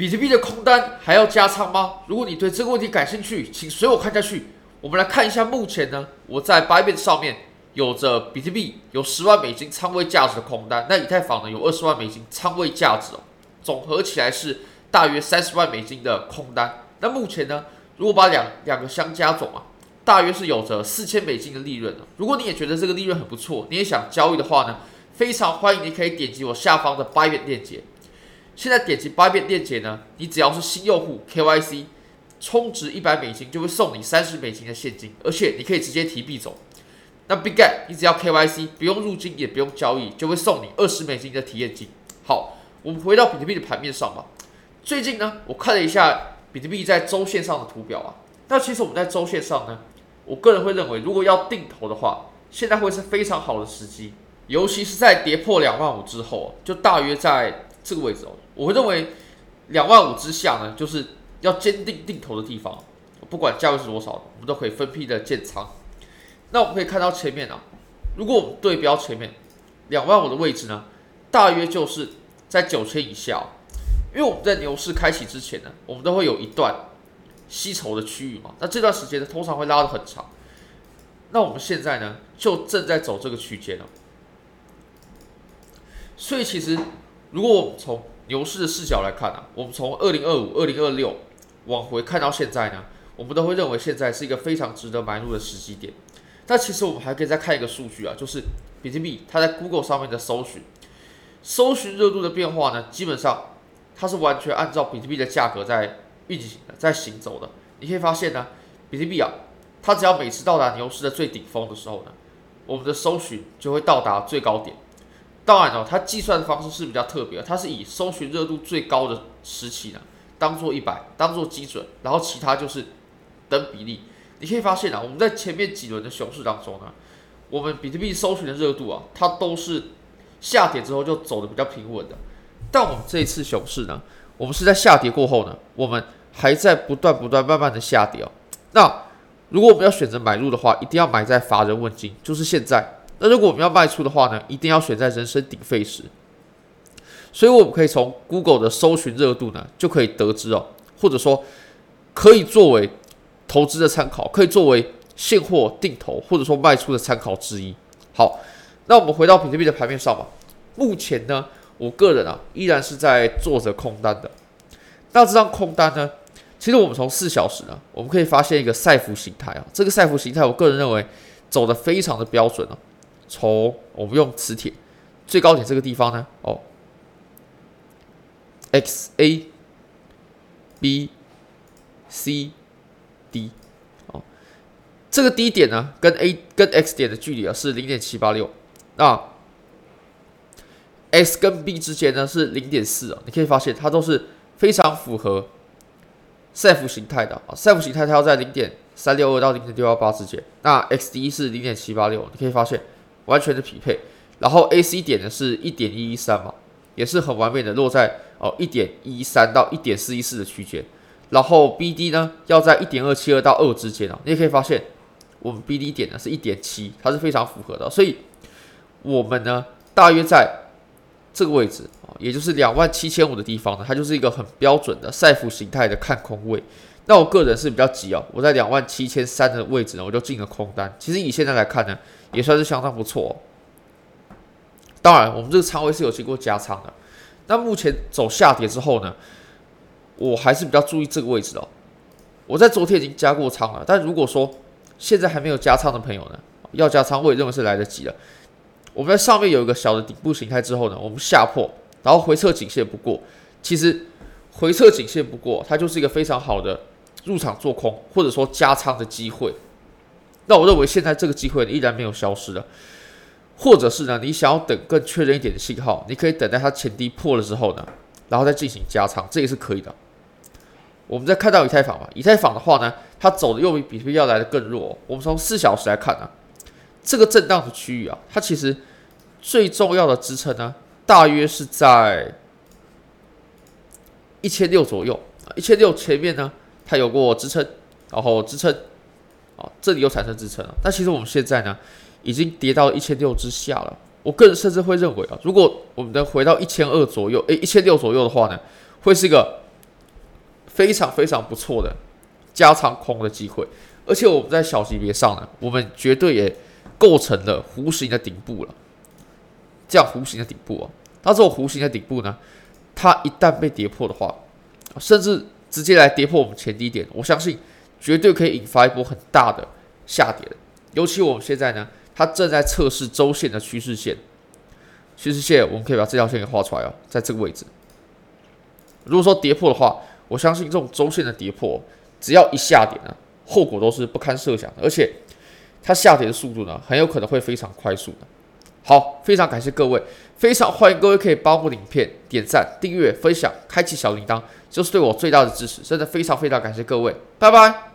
比特币的空单还要加仓吗？如果你对这个问题感兴趣，请随我看下去。我们来看一下，目前呢，我在 Bybit 上面有着比特币有十万美金仓位价值的空单，那以太坊呢有二十万美金仓位价值哦，总合起来是大约三十万美金的空单。那目前呢，如果把两两个相加总啊，大约是有着四千美金的利润的。如果你也觉得这个利润很不错，你也想交易的话呢，非常欢迎你可以点击我下方的 Bybit 链接。现在点击 Bybit 链接呢，你只要是新用户 KYC。充值一百美金就会送你三十美金的现金，而且你可以直接提币走。那 Big Get 你只要 KYC，不用入金也不用交易，就会送你二十美金的体验金。好，我们回到比特币的盘面上吧。最近呢，我看了一下比特币在周线上的图表啊。那其实我们在周线上呢，我个人会认为，如果要定投的话，现在会是非常好的时机，尤其是在跌破两万五之后，就大约在这个位置哦。我会认为两万五之下呢，就是。要坚定定投的地方，不管价位是多少，我们都可以分批的建仓。那我们可以看到前面啊，如果我们对标前面两万五的位置呢，大约就是在九千以下。因为我们在牛市开启之前呢，我们都会有一段吸筹的区域嘛。那这段时间呢，通常会拉得很长。那我们现在呢，就正在走这个区间了。所以其实，如果我们从牛市的视角来看啊，我们从二零二五、二零二六。往回看到现在呢，我们都会认为现在是一个非常值得买入的时机点。但其实我们还可以再看一个数据啊，就是比特币它在 Google 上面的搜寻，搜寻热度的变化呢，基本上它是完全按照比特币的价格在运行的，在行走的。你可以发现呢，比特币啊，它只要每次到达牛市的最顶峰的时候呢，我们的搜寻就会到达最高点。当然了，它计算的方式是比较特别，它是以搜寻热度最高的时期呢。当做一百，当做基准，然后其他就是等比例。你可以发现啊，我们在前面几轮的熊市当中呢，我们比特币搜寻的热度啊，它都是下跌之后就走的比较平稳的。但我们这一次熊市呢，我们是在下跌过后呢，我们还在不断不断慢慢的下跌哦。那如果我们要选择买入的话，一定要买在乏人问津，就是现在。那如果我们要卖出的话呢，一定要选在人声鼎沸时。所以我们可以从 Google 的搜寻热度呢，就可以得知哦，或者说可以作为投资的参考，可以作为现货定投或者说卖出的参考之一。好，那我们回到比特币的盘面上吧。目前呢，我个人啊依然是在做着空单的。那这张空单呢，其实我们从四小时呢，我们可以发现一个赛弗形态啊。这个赛弗形态，我个人认为走得非常的标准啊。从我们用磁铁最高点这个地方呢，哦。X A B C D 哦，这个低点呢，跟 A 跟 X 点的距离啊是零点七八六，那 X 跟 B 之间呢是零点四啊，你可以发现它都是非常符合赛弗形态的啊，赛弗形态它要在零点三六二到零点六幺八之间，那 X D 是零点七八六，你可以发现完全的匹配，然后 A C 点呢是一点一一三嘛。也是很完美的落在哦一点一三到一点四一四的区间，然后 BD 呢要在一点二七二到二之间哦，你也可以发现我们 BD 点呢是一点七，它是非常符合的，所以我们呢大约在这个位置啊，也就是两万七千五的地方呢，它就是一个很标准的赛弗形态的看空位。那我个人是比较急哦，我在两万七千三的位置呢，我就进了空单。其实以现在来看呢，也算是相当不错哦。当然，我们这个仓位是有经过加仓的。那目前走下跌之后呢，我还是比较注意这个位置哦。我在昨天已经加过仓了，但如果说现在还没有加仓的朋友呢，要加仓我也认为是来得及了。我们在上面有一个小的顶部形态之后呢，我们下破，然后回撤颈线不过，其实回撤颈线不过，它就是一个非常好的入场做空或者说加仓的机会。那我认为现在这个机会依然没有消失的。或者是呢，你想要等更确认一点的信号，你可以等待它前低破了之后呢，然后再进行加仓，这也是可以的。我们再看到以太坊吧，以太坊的话呢，它走的又比比特币要来的更弱。我们从四小时来看呢，这个震荡的区域啊，它其实最重要的支撑呢，大约是在一千六左右。一千六前面呢，它有过支撑，然后支撑，啊，这里又产生支撑了。但其实我们现在呢，已经跌到一千六之下了。我个人甚至会认为啊，如果我们能回到一千二左右，诶，一千六左右的话呢，会是一个非常非常不错的加长空的机会，而且我们在小级别上呢，我们绝对也构成了弧形的顶部了。这样弧形的顶部啊，那这种弧形的顶部呢，它一旦被跌破的话，甚至直接来跌破我们前低点，我相信绝对可以引发一波很大的下跌。尤其我们现在呢，它正在测试周线的趋势线，趋势线我们可以把这条线给画出来哦，在这个位置。如果说跌破的话，我相信这种周线的跌破，只要一下跌呢，后果都是不堪设想的，而且它下跌的速度呢，很有可能会非常快速的。好，非常感谢各位，非常欢迎各位可以帮我影片点赞、订阅、分享、开启小铃铛，就是对我最大的支持，真的非常非常感谢各位，拜拜。